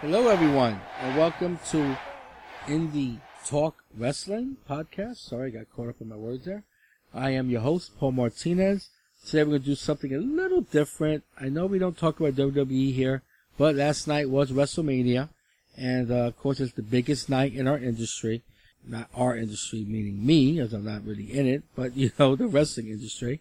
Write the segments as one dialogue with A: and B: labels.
A: Hello, everyone, and welcome to Indie Talk Wrestling podcast. Sorry, I got caught up in my words there. I am your host, Paul Martinez. Today we're going to do something a little different. I know we don't talk about WWE here, but last night was WrestleMania, and uh, of course it's the biggest night in our industry. Not our industry, meaning me, as I'm not really in it, but you know, the wrestling industry.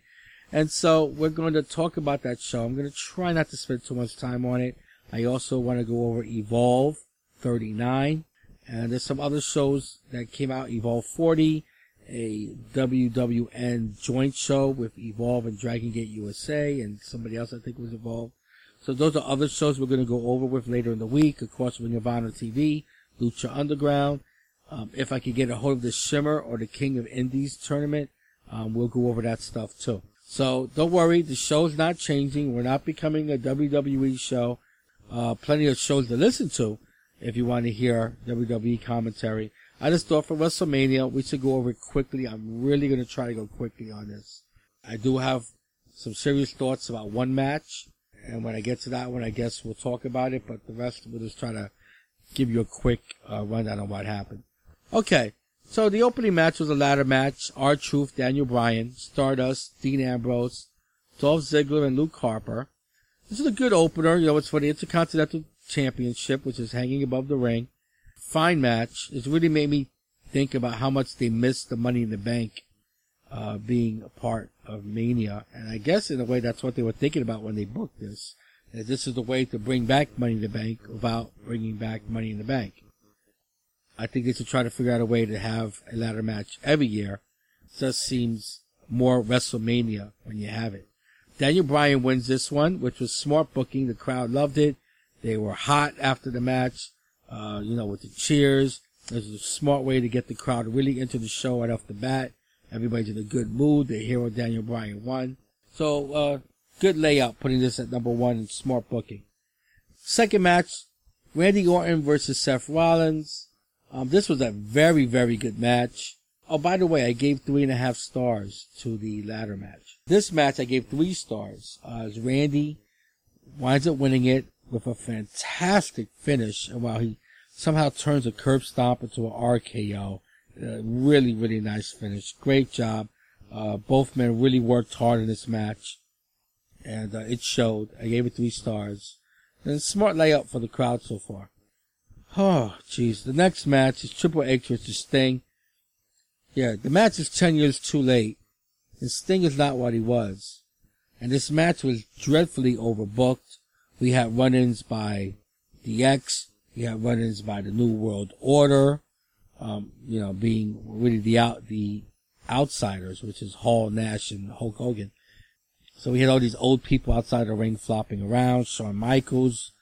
A: And so we're going to talk about that show. I'm going to try not to spend too much time on it. I also want to go over Evolve 39. And there's some other shows that came out. Evolve 40, a WWN joint show with Evolve and Dragon Gate USA, and somebody else I think was involved. So those are other shows we're going to go over with later in the week. Of course, Ring of Honor TV, Lucha Underground. Um, if I could get a hold of the Shimmer or the King of Indies tournament, um, we'll go over that stuff too. So don't worry, the show's not changing. We're not becoming a WWE show uh, plenty of shows to listen to if you want to hear WWE commentary. I just thought for WrestleMania, we should go over it quickly. I'm really going to try to go quickly on this. I do have some serious thoughts about one match, and when I get to that one, I guess we'll talk about it, but the rest we'll just try to give you a quick uh, rundown on what happened. Okay, so the opening match was a ladder match. R-Truth, Daniel Bryan, Stardust, Dean Ambrose, Dolph Ziggler, and Luke Harper. This is a good opener. You know, it's for the Intercontinental Championship, which is hanging above the ring. Fine match. It's really made me think about how much they missed the Money in the Bank uh, being a part of Mania. And I guess in a way that's what they were thinking about when they booked this. That this is the way to bring back Money in the Bank without bringing back Money in the Bank. I think they should try to figure out a way to have a ladder match every year. It just seems more WrestleMania when you have it. Daniel Bryan wins this one, which was smart booking. The crowd loved it. They were hot after the match, uh, you know, with the cheers. It was a smart way to get the crowd really into the show right off the bat. Everybody's in a good mood. The hero Daniel Bryan won. So, uh, good layout putting this at number one and smart booking. Second match, Randy Orton versus Seth Rollins. Um, this was a very, very good match. Oh, by the way, I gave three and a half stars to the ladder match. This match I gave three stars. Uh, as Randy winds up winning it with a fantastic finish, and while he somehow turns a curb stomp into an RKO, uh, really, really nice finish. Great job. Uh, both men really worked hard in this match, and uh, it showed. I gave it three stars. And smart layout for the crowd so far. Oh, jeez. The next match is Triple H versus Sting. Yeah, the match is 10 years too late. And Sting is not what he was. And this match was dreadfully overbooked. We had run-ins by DX. We had run-ins by the New World Order. Um, you know, being really the out, the outsiders, which is Hall, Nash, and Hulk Hogan. So we had all these old people outside the ring flopping around. Shawn Michaels,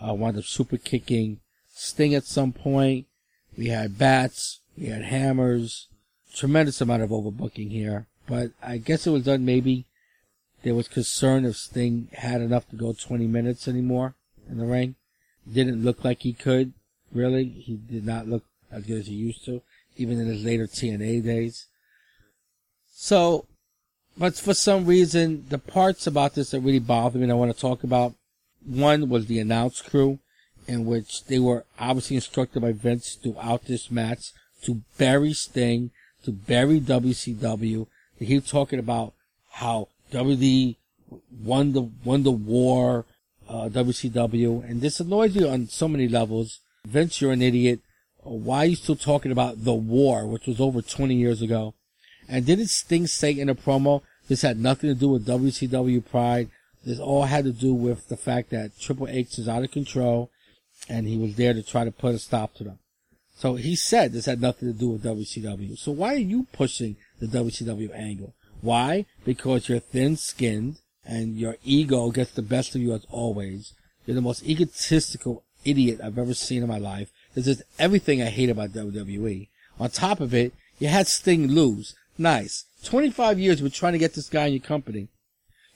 A: uh, wound up super kicking Sting at some point. We had bats. We had hammers tremendous amount of overbooking here, but I guess it was done maybe there was concern if Sting had enough to go 20 minutes anymore in the ring. Didn't look like he could, really. He did not look as good as he used to, even in his later TNA days. So, but for some reason, the parts about this that really bothered me and I want to talk about, one was the announce crew, in which they were obviously instructed by Vince throughout this match to bury Sting to bury WCW. They keep talking about how WD won the won the war, uh, WCW, and this annoys you on so many levels. Vince, you're an idiot. Why are you still talking about the war, which was over 20 years ago? And didn't Sting say in a promo this had nothing to do with WCW pride? This all had to do with the fact that Triple H is out of control, and he was there to try to put a stop to them. So he said this had nothing to do with WCW. So why are you pushing the WCW angle? Why? Because you're thin skinned and your ego gets the best of you as always. You're the most egotistical idiot I've ever seen in my life. This is everything I hate about WWE. On top of it, you had Sting lose. Nice. 25 years we're trying to get this guy in your company.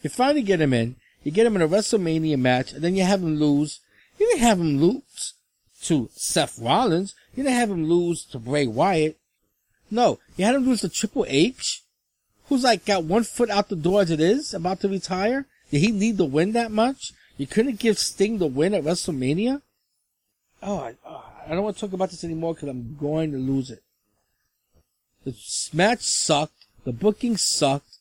A: You finally get him in. You get him in a WrestleMania match, and then you have him lose. You didn't have him lose to Seth Rollins. You didn't have him lose to Bray Wyatt. No, you had him lose to Triple H, who's like got one foot out the door as it is, about to retire. Did he need the win that much? You couldn't give Sting the win at WrestleMania? oh, I, oh, I don't want to talk about this anymore because I'm going to lose it. The match sucked. The booking sucked.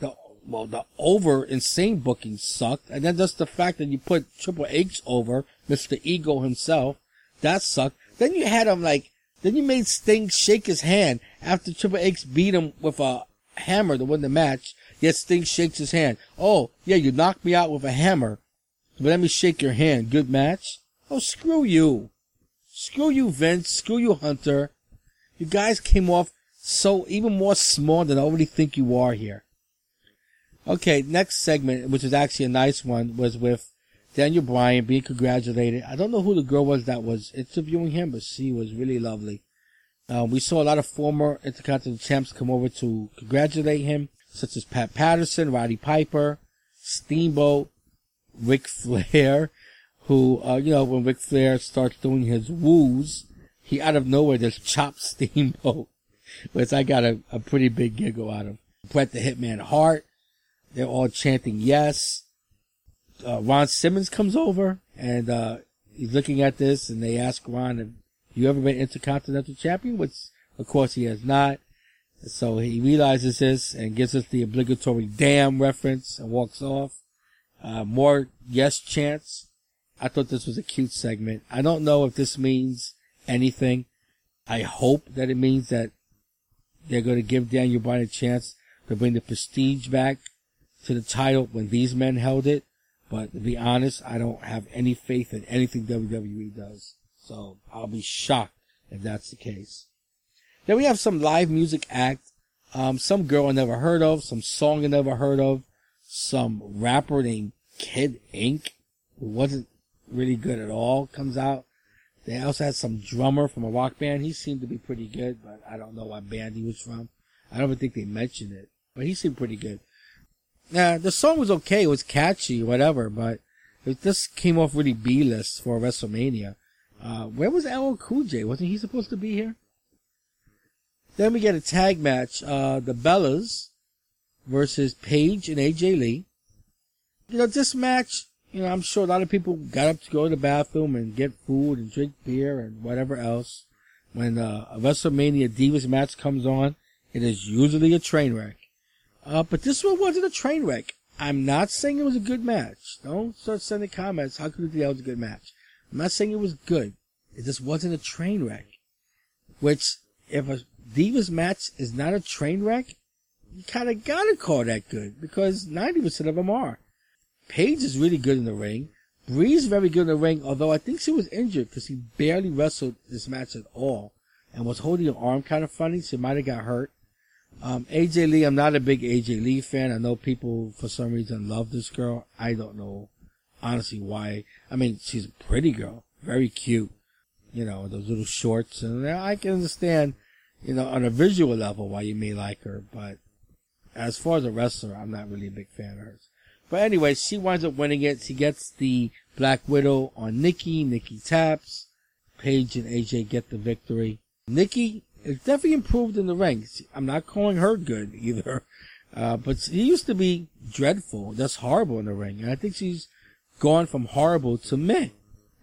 A: The well, the over insane booking sucked, and then just the fact that you put Triple H over Mr. Ego himself, that sucked. Then you had him like, then you made Sting shake his hand after Triple H beat him with a hammer to win the match. Yet Sting shakes his hand. Oh, yeah, you knocked me out with a hammer. But let me shake your hand. Good match? Oh, screw you. Screw you, Vince. Screw you, Hunter. You guys came off so even more small than I already think you are here. Okay, next segment, which is actually a nice one, was with Daniel Bryan being congratulated. I don't know who the girl was that was interviewing him, but she was really lovely. Uh, we saw a lot of former Intercontinental champs come over to congratulate him, such as Pat Patterson, Roddy Piper, Steamboat, Ric Flair, who, uh, you know, when Ric Flair starts doing his woos, he out of nowhere just chops Steamboat, which I got a, a pretty big giggle out of. Bret the Hitman Hart, they're all chanting yes. Uh, Ron Simmons comes over and, uh, he's looking at this and they ask Ron, have you ever been Intercontinental Champion? Which, of course, he has not. So he realizes this and gives us the obligatory damn reference and walks off. Uh, more yes chants. I thought this was a cute segment. I don't know if this means anything. I hope that it means that they're going to give Daniel Bryan a chance to bring the prestige back to the title when these men held it. But to be honest, I don't have any faith in anything WWE does. So I'll be shocked if that's the case. Then we have some live music act. Um, some girl I never heard of, some song I never heard of, some rapper named Kid Ink, who wasn't really good at all, comes out. They also had some drummer from a rock band. He seemed to be pretty good, but I don't know what band he was from. I don't even think they mentioned it, but he seemed pretty good. Now, the song was okay. It was catchy, whatever, but it just came off really B-list for WrestleMania. Uh, where was LL Cool J? Wasn't he supposed to be here? Then we get a tag match, uh, the Bellas versus Paige and AJ Lee. You know, this match, you know, I'm sure a lot of people got up to go to the bathroom and get food and drink beer and whatever else. When uh, a WrestleMania Divas match comes on, it is usually a train wreck. Uh, but this one wasn't a train wreck. I'm not saying it was a good match. Don't start sending comments. How could it be that was a good match? I'm not saying it was good. It just wasn't a train wreck. Which, if a Divas match is not a train wreck, you kind of gotta call that good because 90% of them are. Paige is really good in the ring. Brie's very good in the ring, although I think she was injured because he barely wrestled this match at all and was holding her arm kind of funny. So she might have got hurt. Um, AJ Lee, I'm not a big AJ Lee fan. I know people for some reason love this girl. I don't know honestly why. I mean, she's a pretty girl, very cute. You know, those little shorts, and I can understand, you know, on a visual level why you may like her, but as far as a wrestler, I'm not really a big fan of hers. But anyway, she winds up winning it. She gets the Black Widow on Nikki. Nikki taps. Paige and AJ get the victory. Nikki is definitely improved in the ring. I'm not calling her good either. Uh, but she used to be dreadful, That's horrible in the ring. And I think she's gone from horrible to meh.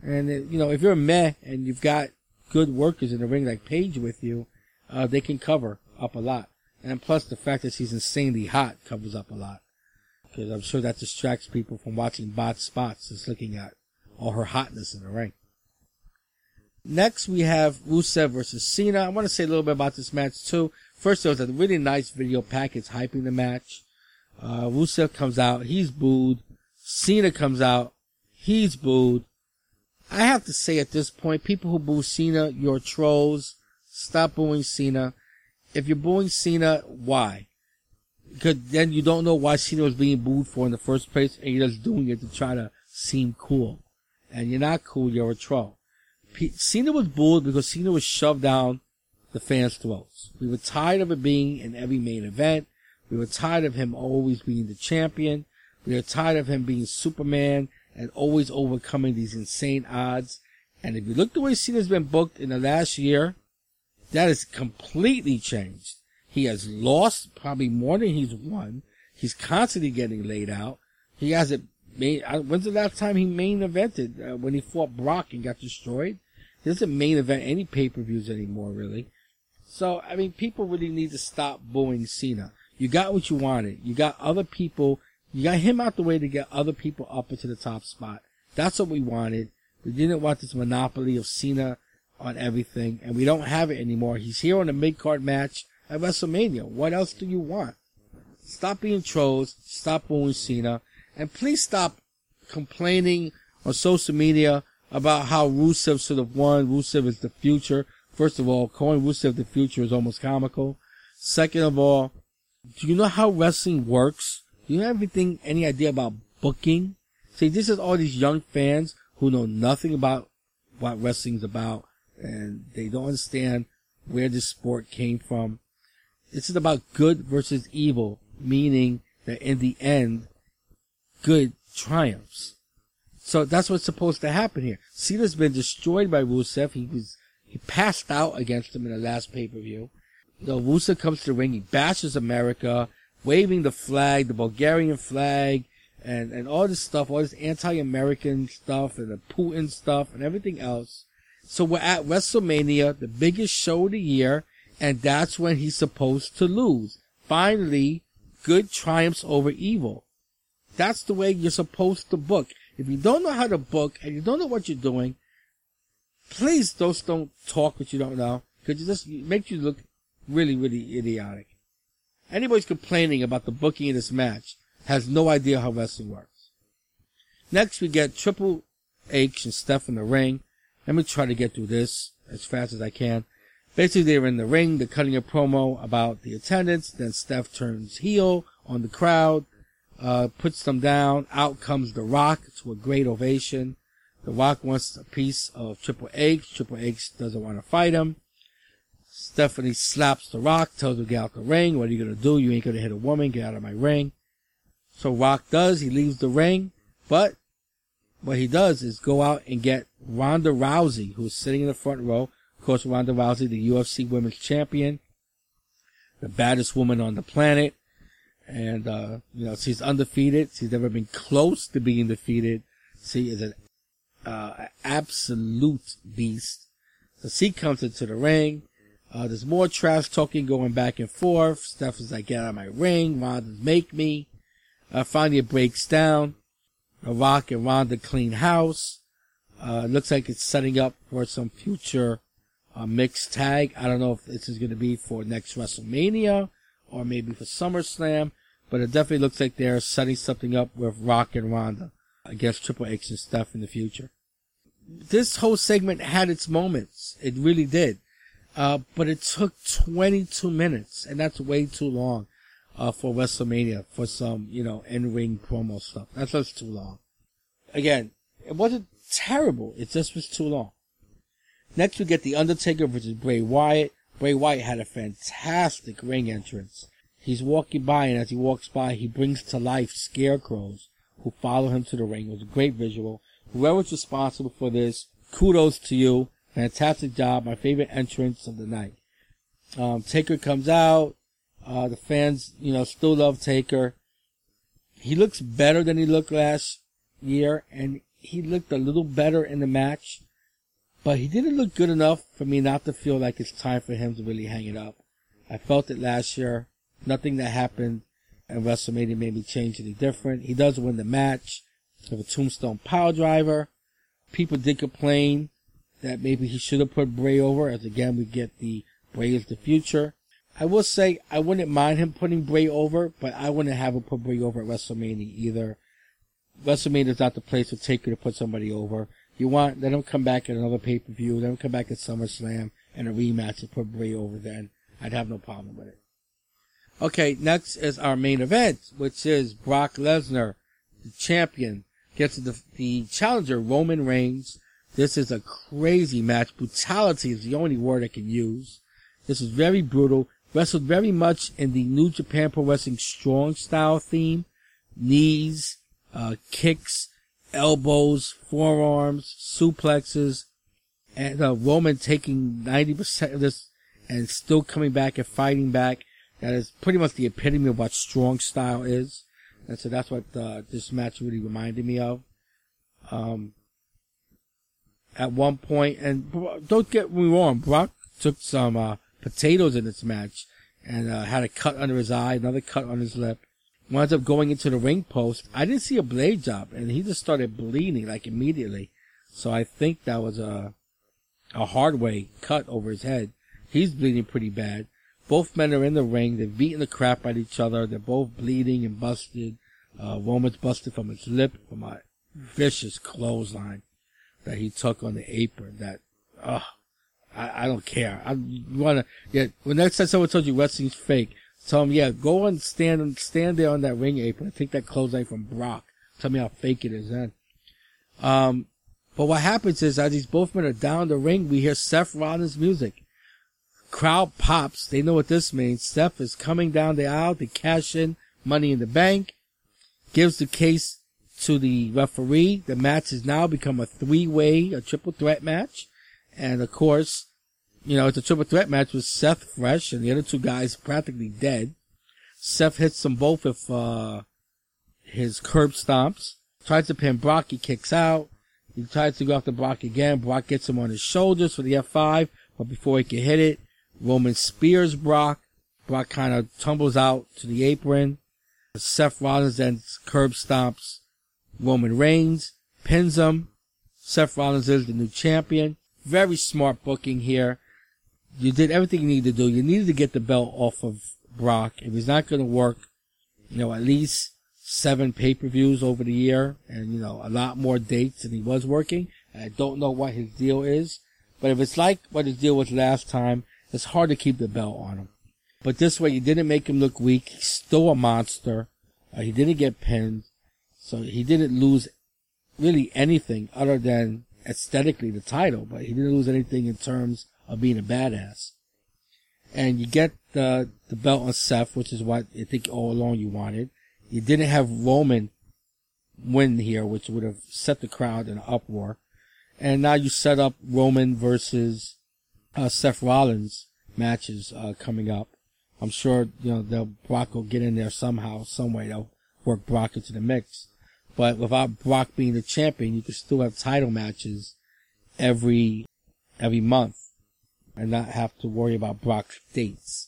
A: And it, you know, if you're meh and you've got good workers in the ring like Paige with you, uh, they can cover up a lot. And plus the fact that she's insanely hot covers up a lot. Because I'm sure that distracts people from watching bot spots, just looking at all her hotness in the ring. Next we have Rusev versus Cena. I want to say a little bit about this match too. First, there was a really nice video package hyping the match. Uh, Rusev comes out, he's booed. Cena comes out, he's booed. I have to say at this point, people who boo Cena, you're trolls. Stop booing Cena. If you're booing Cena, why? Because then you don't know why Cena was being booed for in the first place, and you're just doing it to try to seem cool. And you're not cool, you're a troll. P- Cena was booed because Cena was shoved down the fans' throats. We were tired of it being in every main event. We were tired of him always being the champion. We are tired of him being Superman and always overcoming these insane odds. And if you look the way Cena's been booked in the last year, that has completely changed. He has lost probably more than he's won. He's constantly getting laid out. He hasn't main. uh, When's the last time he main evented? Uh, when he fought Brock and got destroyed. He doesn't main event any pay per views anymore, really. So I mean, people really need to stop booing Cena. You got what you wanted. You got other people. You got him out the way to get other people up into the top spot. That's what we wanted. We didn't want this monopoly of Cena on everything, and we don't have it anymore. He's here on a mid card match at WrestleMania. What else do you want? Stop being trolls. Stop booing Cena, and please stop complaining on social media about how Rusev should have won. Rusev is the future. First of all, calling Rusev the future is almost comical. Second of all, do you know how wrestling works? Do you have anything, any idea about booking? See, this is all these young fans who know nothing about what wrestling's about, and they don't understand where this sport came from. This is about good versus evil, meaning that in the end, good triumphs. So that's what's supposed to happen here. Cena's been destroyed by Rusev. He was he passed out against him in the last pay per view. You Rusev comes to the ring. He bashes America, waving the flag, the Bulgarian flag, and and all this stuff, all this anti-American stuff, and the Putin stuff, and everything else. So we're at WrestleMania, the biggest show of the year, and that's when he's supposed to lose. Finally, good triumphs over evil. That's the way you're supposed to book. If you don't know how to book and you don't know what you're doing, please just don't talk what you don't know because it just makes you look really, really idiotic. Anybody's complaining about the booking of this match has no idea how wrestling works. Next, we get Triple H and Steph in the ring. Let me try to get through this as fast as I can. Basically, they're in the ring, they're cutting a promo about the attendance, then Steph turns heel on the crowd, uh, puts them down, out comes The Rock to a great ovation. The Rock wants a piece of Triple H, Triple H doesn't want to fight him. Stephanie slaps The Rock, tells him to get out the ring, what are you gonna do? You ain't gonna hit a woman, get out of my ring. So Rock does, he leaves the ring, but what he does is go out and get Ronda Rousey, who's sitting in the front row. Of course, Ronda Rousey, the UFC Women's Champion, the baddest woman on the planet, and uh, you know she's undefeated. She's never been close to being defeated. She is an uh, absolute beast. So she comes into the ring. Uh, there's more trash talking going back and forth. Steph is like, get out of my ring. Ronda's make me. Uh, finally it breaks down. The Rock and Ronda clean house. Uh, looks like it's setting up for some future uh, mixed tag. I don't know if this is going to be for next WrestleMania or maybe for SummerSlam, but it definitely looks like they're setting something up with Rock and Ronda against Triple H and stuff in the future. This whole segment had its moments. It really did. Uh, but it took 22 minutes, and that's way too long uh, for WrestleMania for some, you know, in-ring promo stuff. That's just too long. Again, it wasn't terrible. It just was too long. Next, we get The Undertaker versus Bray Wyatt. Bray Wyatt had a fantastic ring entrance. He's walking by, and as he walks by, he brings to life scarecrows who follow him to the ring. It was a great visual. Whoever's responsible for this, kudos to you. Fantastic job. My favorite entrance of the night. Um, Taker comes out. Uh, the fans, you know, still love Taker. He looks better than he looked last year, and he looked a little better in the match, but he didn't look good enough for me not to feel like it's time for him to really hang it up. I felt it last year. Nothing that happened at WrestleMania made me change any different. He does win the match with a tombstone power driver. People did complain that maybe he should have put Bray over, as again we get the Bray is the future. I will say I wouldn't mind him putting Bray over, but I wouldn't have him put Bray over at WrestleMania either. WrestleMania is not the place to take you to put somebody over. You want let him come back at another pay per view, let him come back at SummerSlam and a rematch and put Bray over then. I'd have no problem with it. Okay, next is our main event, which is Brock Lesnar, the champion, gets the, the challenger Roman Reigns. This is a crazy match. Brutality is the only word I can use. This is very brutal. Wrestled very much in the New Japan Pro Wrestling strong style theme. Knees, uh, kicks, elbows, forearms, suplexes, and uh, Roman taking 90% of this and still coming back and fighting back. That is pretty much the epitome of what strong style is. And so that's what uh, this match really reminded me of. Um, at one point, and don't get me wrong, Brock took some uh, potatoes in this match and uh, had a cut under his eye, another cut on his lip. Winds up going into the ring post. I didn't see a blade job, and he just started bleeding like immediately. So I think that was a a hard way cut over his head. He's bleeding pretty bad. Both men are in the ring. They're beating the crap out of each other. They're both bleeding and busted. Uh, Roman's busted from his lip from a vicious clothesline that he took on the apron. That, ugh, I, I don't care. I wanna, yeah, when next time someone told you wrestling's fake, tell them, yeah, go and stand, stand there on that ring apron take that clothesline from Brock. Tell me how fake it is then. Um, but what happens is, as these both men are down the ring, we hear Seth Rollins' music. Crowd pops. They know what this means. Seth is coming down the aisle to cash in money in the bank. Gives the case to the referee. The match has now become a three-way, a triple threat match. And of course, you know, it's a triple threat match with Seth fresh and the other two guys practically dead. Seth hits them both with, uh, his curb stomps. Tries to pin Brock. He kicks out. He tries to go after Brock again. Brock gets him on his shoulders for the F5, but before he can hit it, Roman spears Brock. Brock kind of tumbles out to the apron. Seth Rollins then curb stomps Roman Reigns, pins him. Seth Rollins is the new champion. Very smart booking here. You did everything you needed to do. You needed to get the belt off of Brock. If he's not going to work, you know, at least seven pay-per-views over the year and, you know, a lot more dates than he was working. I don't know what his deal is, but if it's like what his deal was last time, it's hard to keep the belt on him. But this way, you didn't make him look weak. He's still a monster. Uh, he didn't get pinned. So he didn't lose really anything other than aesthetically the title, but he didn't lose anything in terms of being a badass. And you get the, the belt on Seth, which is what I think all along you wanted. You didn't have Roman win here, which would have set the crowd in an uproar. And now you set up Roman versus uh, Seth Rollins matches uh, coming up. I'm sure you know they'll Brock will get in there somehow, some way. They'll work Brock into the mix. But without Brock being the champion, you could still have title matches every every month and not have to worry about Brock's dates.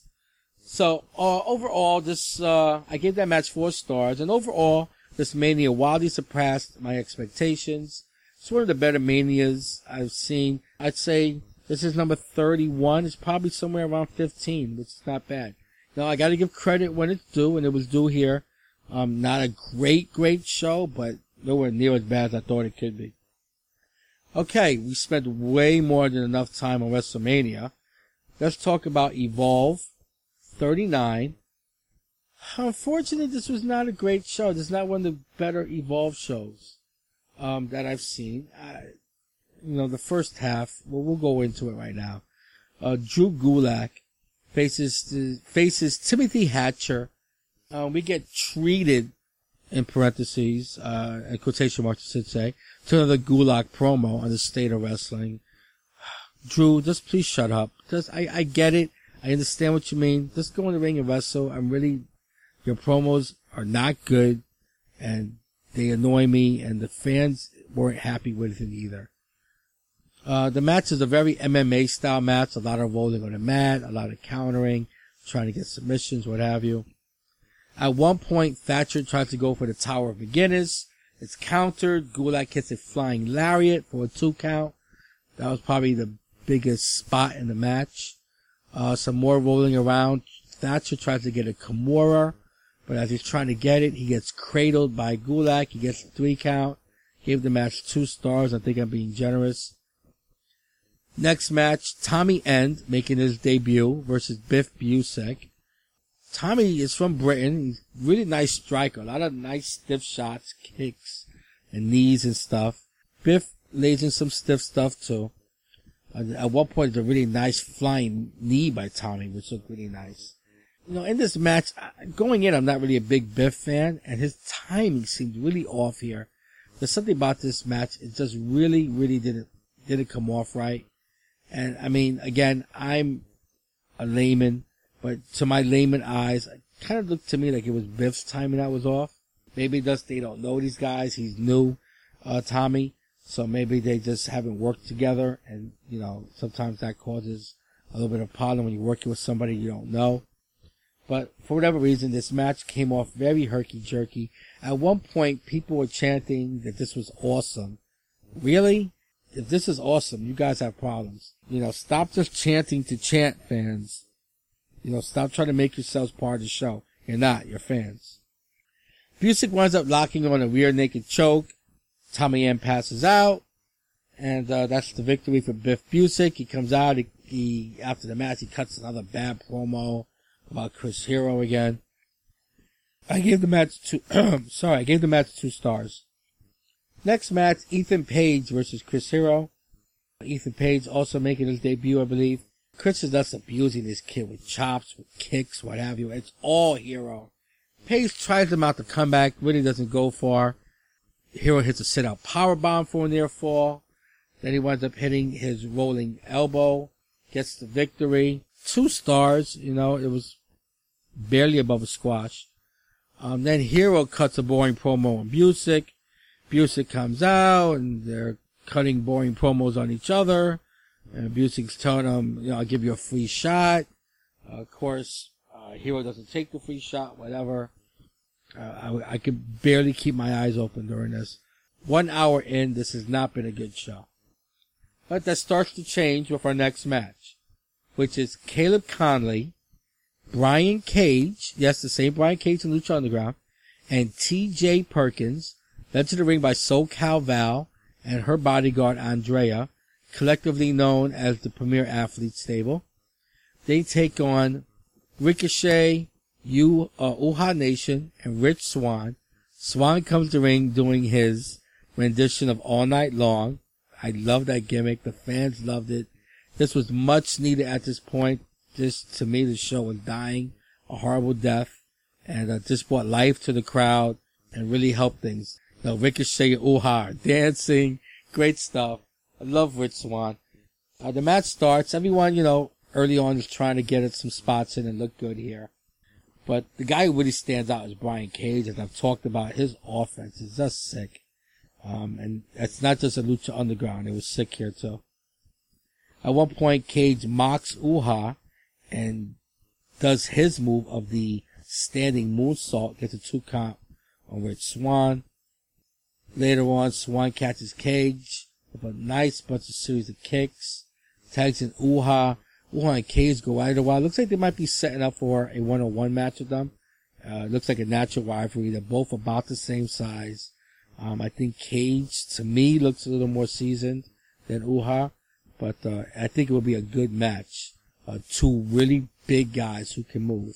A: So uh, overall, this uh, I gave that match four stars, and overall, this Mania wildly surpassed my expectations. It's one of the better Manias I've seen. I'd say this is number 31. It's probably somewhere around 15, which is not bad. Now I got to give credit when it's due, and it was due here. Um, not a great, great show, but nowhere near as bad as I thought it could be. Okay, we spent way more than enough time on WrestleMania. Let's talk about Evolve 39. Unfortunately, this was not a great show. This is not one of the better Evolve shows um, that I've seen. You know, the first half, well, we'll go into it right now. Uh, Drew Gulak faces faces Timothy Thatcher. Uh, we get treated in parentheses, uh, in quotation marks, I should say, to another Gulak promo on the state of wrestling. Drew, just please shut up. Just, I, I get it. I understand what you mean. Just go in the ring and wrestle. I'm really, your promos are not good and they annoy me and the fans weren't happy with it either. Uh, the match is a very MMA style match. A lot of rolling on the mat, a lot of countering, trying to get submissions, what have you. At one point, Thatcher tries to go for the Tower of McGinnis. It's countered. Gulak hits a flying lariat for a two count. That was probably the biggest spot in the match. Uh, some more rolling around. Thatcher tries to get a Kimura, but as he's trying to get it, he gets cradled by Gulak. He gets a three count. Gave the match two stars. I think I'm being generous. Next match, Tommy End making his debut versus Biff Busick. Tommy is from Britain. He's really nice striker. A lot of nice stiff shots, kicks, and knees and stuff. Biff lays in some stiff stuff too. At one point, there's a really nice flying knee by Tommy, which looked really nice. You know, in this match, going in, I'm not really a big Biff fan, and his timing seemed really off here. There's something about this match, it just really, really didn't, didn't come off right. And I mean, again, I'm a layman, but to my layman eyes, it kind of looked to me like it was Biff's timing that was off. Maybe just they don't know these guys. He's new, uh, Tommy. So maybe they just haven't worked together and, you know, sometimes that causes a little bit of problem when you're working with somebody you don't know. But for whatever reason, this match came off very herky jerky. At one point, people were chanting that this was awesome. Really? If this is awesome, you guys have problems. You know, stop just chanting to chant fans. You know, stop trying to make yourselves part of the show. You're not, you're fans. Busick winds up locking on a rear naked choke. Tommy End passes out. And, uh, that's the victory for Biff Busick. He comes out, he, he, after the match, he cuts another bad promo about Chris Hero again. I gave the match two, sorry, I gave the match two stars. Next match, Ethan Page versus Chris Hero. Ethan Page also making his debut, I believe. Chris is just abusing this kid with chops, with kicks, what have you. It's all Hero. Page tries him out the comeback, really doesn't go far. Hero hits a sit out power bomb for a near fall. Then he winds up hitting his rolling elbow, gets the victory. Two stars, you know, it was barely above a squash. Um, then Hero cuts a boring promo on Busick. Busick comes out and they're cutting boring promos on each other. And Busick's telling him, you know, I'll give you a free shot. Uh, of course, uh, Hero doesn't take the free shot, whatever. Uh, I, I could barely keep my eyes open during this. One hour in, this has not been a good show. But that starts to change with our next match, which is Caleb Konley Brian Cage, yes, the same Brian Cage in Lucha Underground, and T.J. Perkins, led to the ring by SoCal Val and her bodyguard Andrea, collectively known as the Premier Athlete Stable. They take on Ricochet, U, uh, Uhaa Nation, and Rich Swann. Swann comes to ring doing his rendition of All Night Long. I love that gimmick. The fans loved it. This was much needed at this point. This, to me, the show was dying a horrible death, and uh, brought life to the crowd and really helped things. Know, Ricochet Uhaa dancing, great stuff. I love Rich Swann. Uh, the match starts. Everyone, you know, early on is trying to get some spots in and look good here. But the guy who really stands out is Brian Cage, as I've talked about. His offense is just sick. Um, and it's not just a Lucha Underground. It was sick here too. At one point, Cage mocks Uhaa and does his move of the standing moonsault, gets a two count on Rich Swann. Later on, Swann catches Cage with a nice bunch of series of kicks, tags in Uhaa. Uhaa and Cage go at it a while. Looks like they might be setting up for a one-on-one match with them. Uh, looks like a natural rivalry. They're both about the same size. Um, I think Cage, to me, looks a little more seasoned than Uhaa, but uh, I think it will be a good match uh, two really big guys who can move.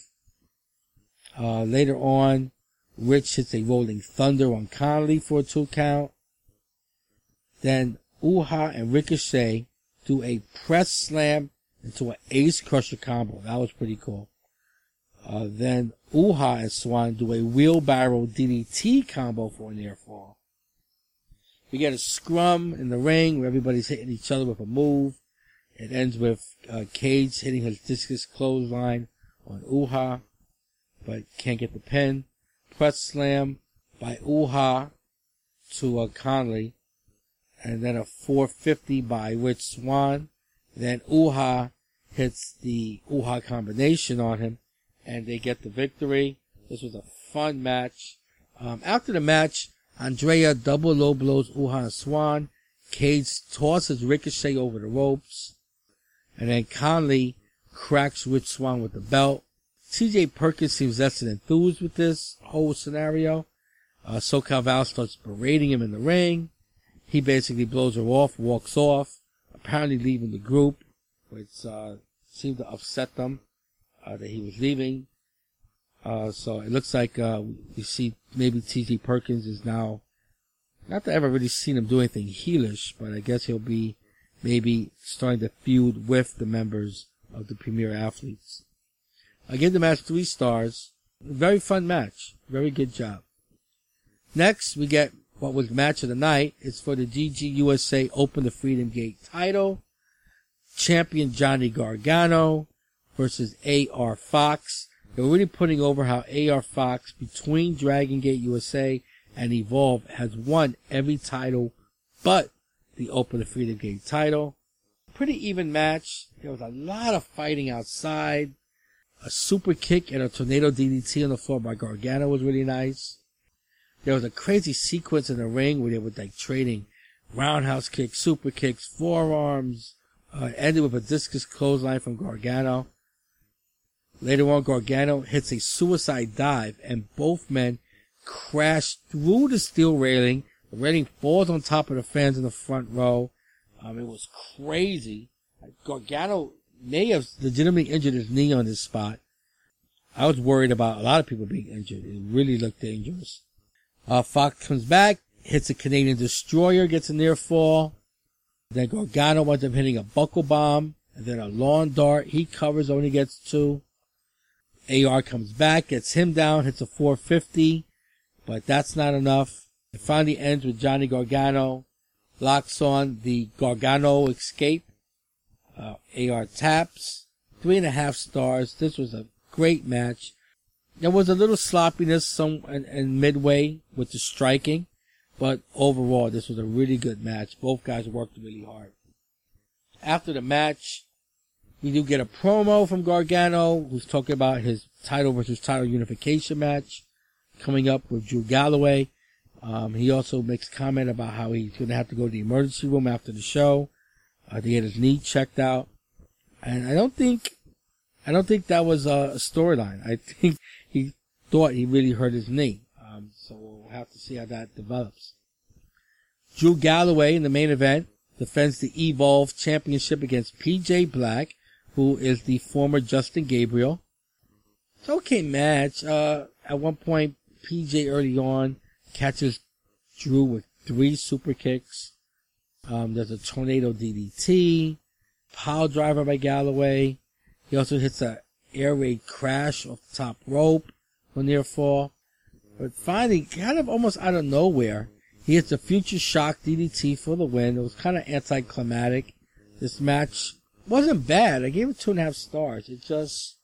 A: Uh, later on, Rich hits a rolling thunder on Konley for a two count. Then Uhaa and Ricochet do a press slam into an ace crusher combo. That was pretty cool. Uh, then Uhaa and Swann do a wheelbarrow DDT combo for a near fall. We get a scrum in the ring where everybody's hitting each other with a move. It ends with uh, Cage hitting his discus clothesline on Uhaa, but can't get the pin. Press slam by Uhaa to uh, Konley, and then a 450 by Rich Swann. Then Uhaa hits the Uhaa combination on him, and they get the victory. This was a fun match. Um, after the match, Andrea double low blows Uhaa and Swann. Cage tosses Ricochet over the ropes. And then Konley cracks Rich Swann with the belt. TJ Perkins seems less than enthused with this whole scenario. Uh, SoCal Val starts berating him in the ring. He basically blows her off, walks off, apparently leaving the group, which uh, seemed to upset them uh, that he was leaving. Uh, so it looks like uh, we see maybe T.J. Perkins is now, not that I've ever really seen him do anything heelish, but I guess he'll be maybe starting to feud with the members of the Premier Athletes. I give the match three stars. Very fun match. Very good job. Next, we get what was match of the night. It's for the DGUSA Open the Freedom Gate title. Champion Johnny Gargano versus AR Fox. They were really putting over how AR Fox, between Dragon Gate USA and Evolve, has won every title but the Open the Freedom Gate title. Pretty even match. There was a lot of fighting outside. A super kick and a tornado DDT on the floor by Gargano was really nice. There was a crazy sequence in the ring where they were like trading roundhouse kicks, super kicks, forearms, uh, ended with a discus clothesline from Gargano. Later on, Gargano hits a suicide dive and both men crash through the steel railing. The railing falls on top of the fans in the front row. Um, it was crazy. Gargano may have legitimately injured his knee on this spot. I was worried about a lot of people being injured. It really looked dangerous. Uh, Fox comes back, hits a Canadian destroyer, gets a near fall. Then Gargano winds up hitting a buckle bomb, and then a lawn dart. He covers, only gets two. AR comes back, gets him down, hits a 450, but that's not enough. It finally ends with Johnny Gargano locks on the Gargano escape. Uh, AR taps, three and a half stars. This was a great match. There was a little sloppiness some in, in midway with the striking, but overall this was a really good match. Both guys worked really hard. After the match, we do get a promo from Gargano, who's talking about his title versus title unification match coming up with Drew Galloway. Um, he also makes comment about how he's going to have to go to the emergency room after the show uh, to get his knee checked out. And I don't think, I don't think that was a storyline. I think he thought he really hurt his knee. Um, so we'll have to see how that develops. Drew Galloway in the main event defends the Evolve Championship against PJ Black, who is the former Justin Gabriel. It's okay match. Uh, at one point, PJ early on catches Drew with three super kicks. Um, there's a tornado DDT, pile driver by Galloway. He also hits a air raid crash off the top rope on near fall. But finally, kind of almost out of nowhere, he hits a future shock DDT for the win. It was kind of anticlimactic. This match wasn't bad. I gave it two and a half stars. It just,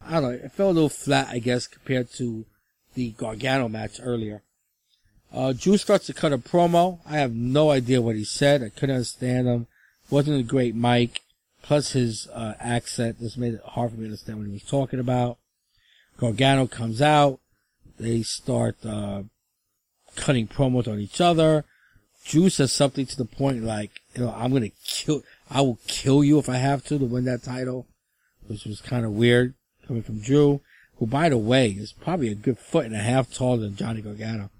A: I don't know, it felt a little flat, I guess, compared to the Gargano match earlier. Uh, Drew starts to cut a promo. I have no idea what he said. I couldn't understand him. Wasn't a great mic. Plus his uh, accent just made it hard for me to understand what he was talking about. Gargano comes out. They start uh, cutting promos on each other. Drew says something to the point like, you know, I'm gonna kill, I will kill you if I have to to win that title, which was kind of weird coming from Drew, who by the way is probably a good foot and a half taller than Johnny Gargano.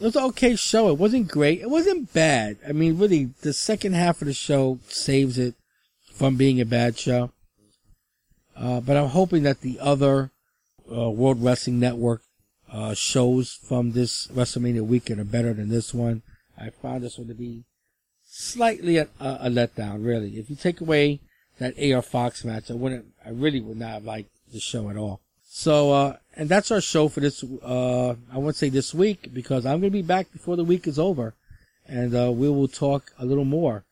A: It was an okay show. It wasn't great. It wasn't bad. I mean, really, the second half of the show saves it from being a bad show. Uh, but I'm hoping that the other uh, World Wrestling Network uh, shows from this WrestleMania weekend are better than this one. I found this one to be slightly a, a, letdown, really. If you take away that AR Fox match, I wouldn't, I really would not have liked the show at all. So, uh, and that's our show for this, uh, I won't say this week because I'm going to be back before the week is over and, uh, we will talk a little more.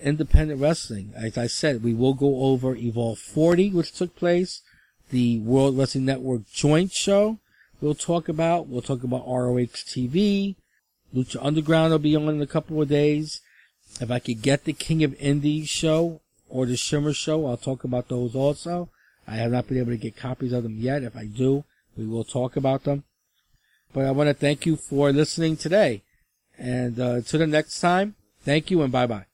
A: Independent wrestling. As I said, we will go over Evolve 40, which took place, the World Wrestling Network joint show. We'll talk about, we'll talk about ROH TV. Lucha Underground will be on in a couple of days. If I could get the King of Indies show or the Shimmer show, I'll talk about those also. I have not been able to get copies of them yet. If I do, we will talk about them. But I want to thank you for listening today. And uh, until the next time, thank you and bye bye.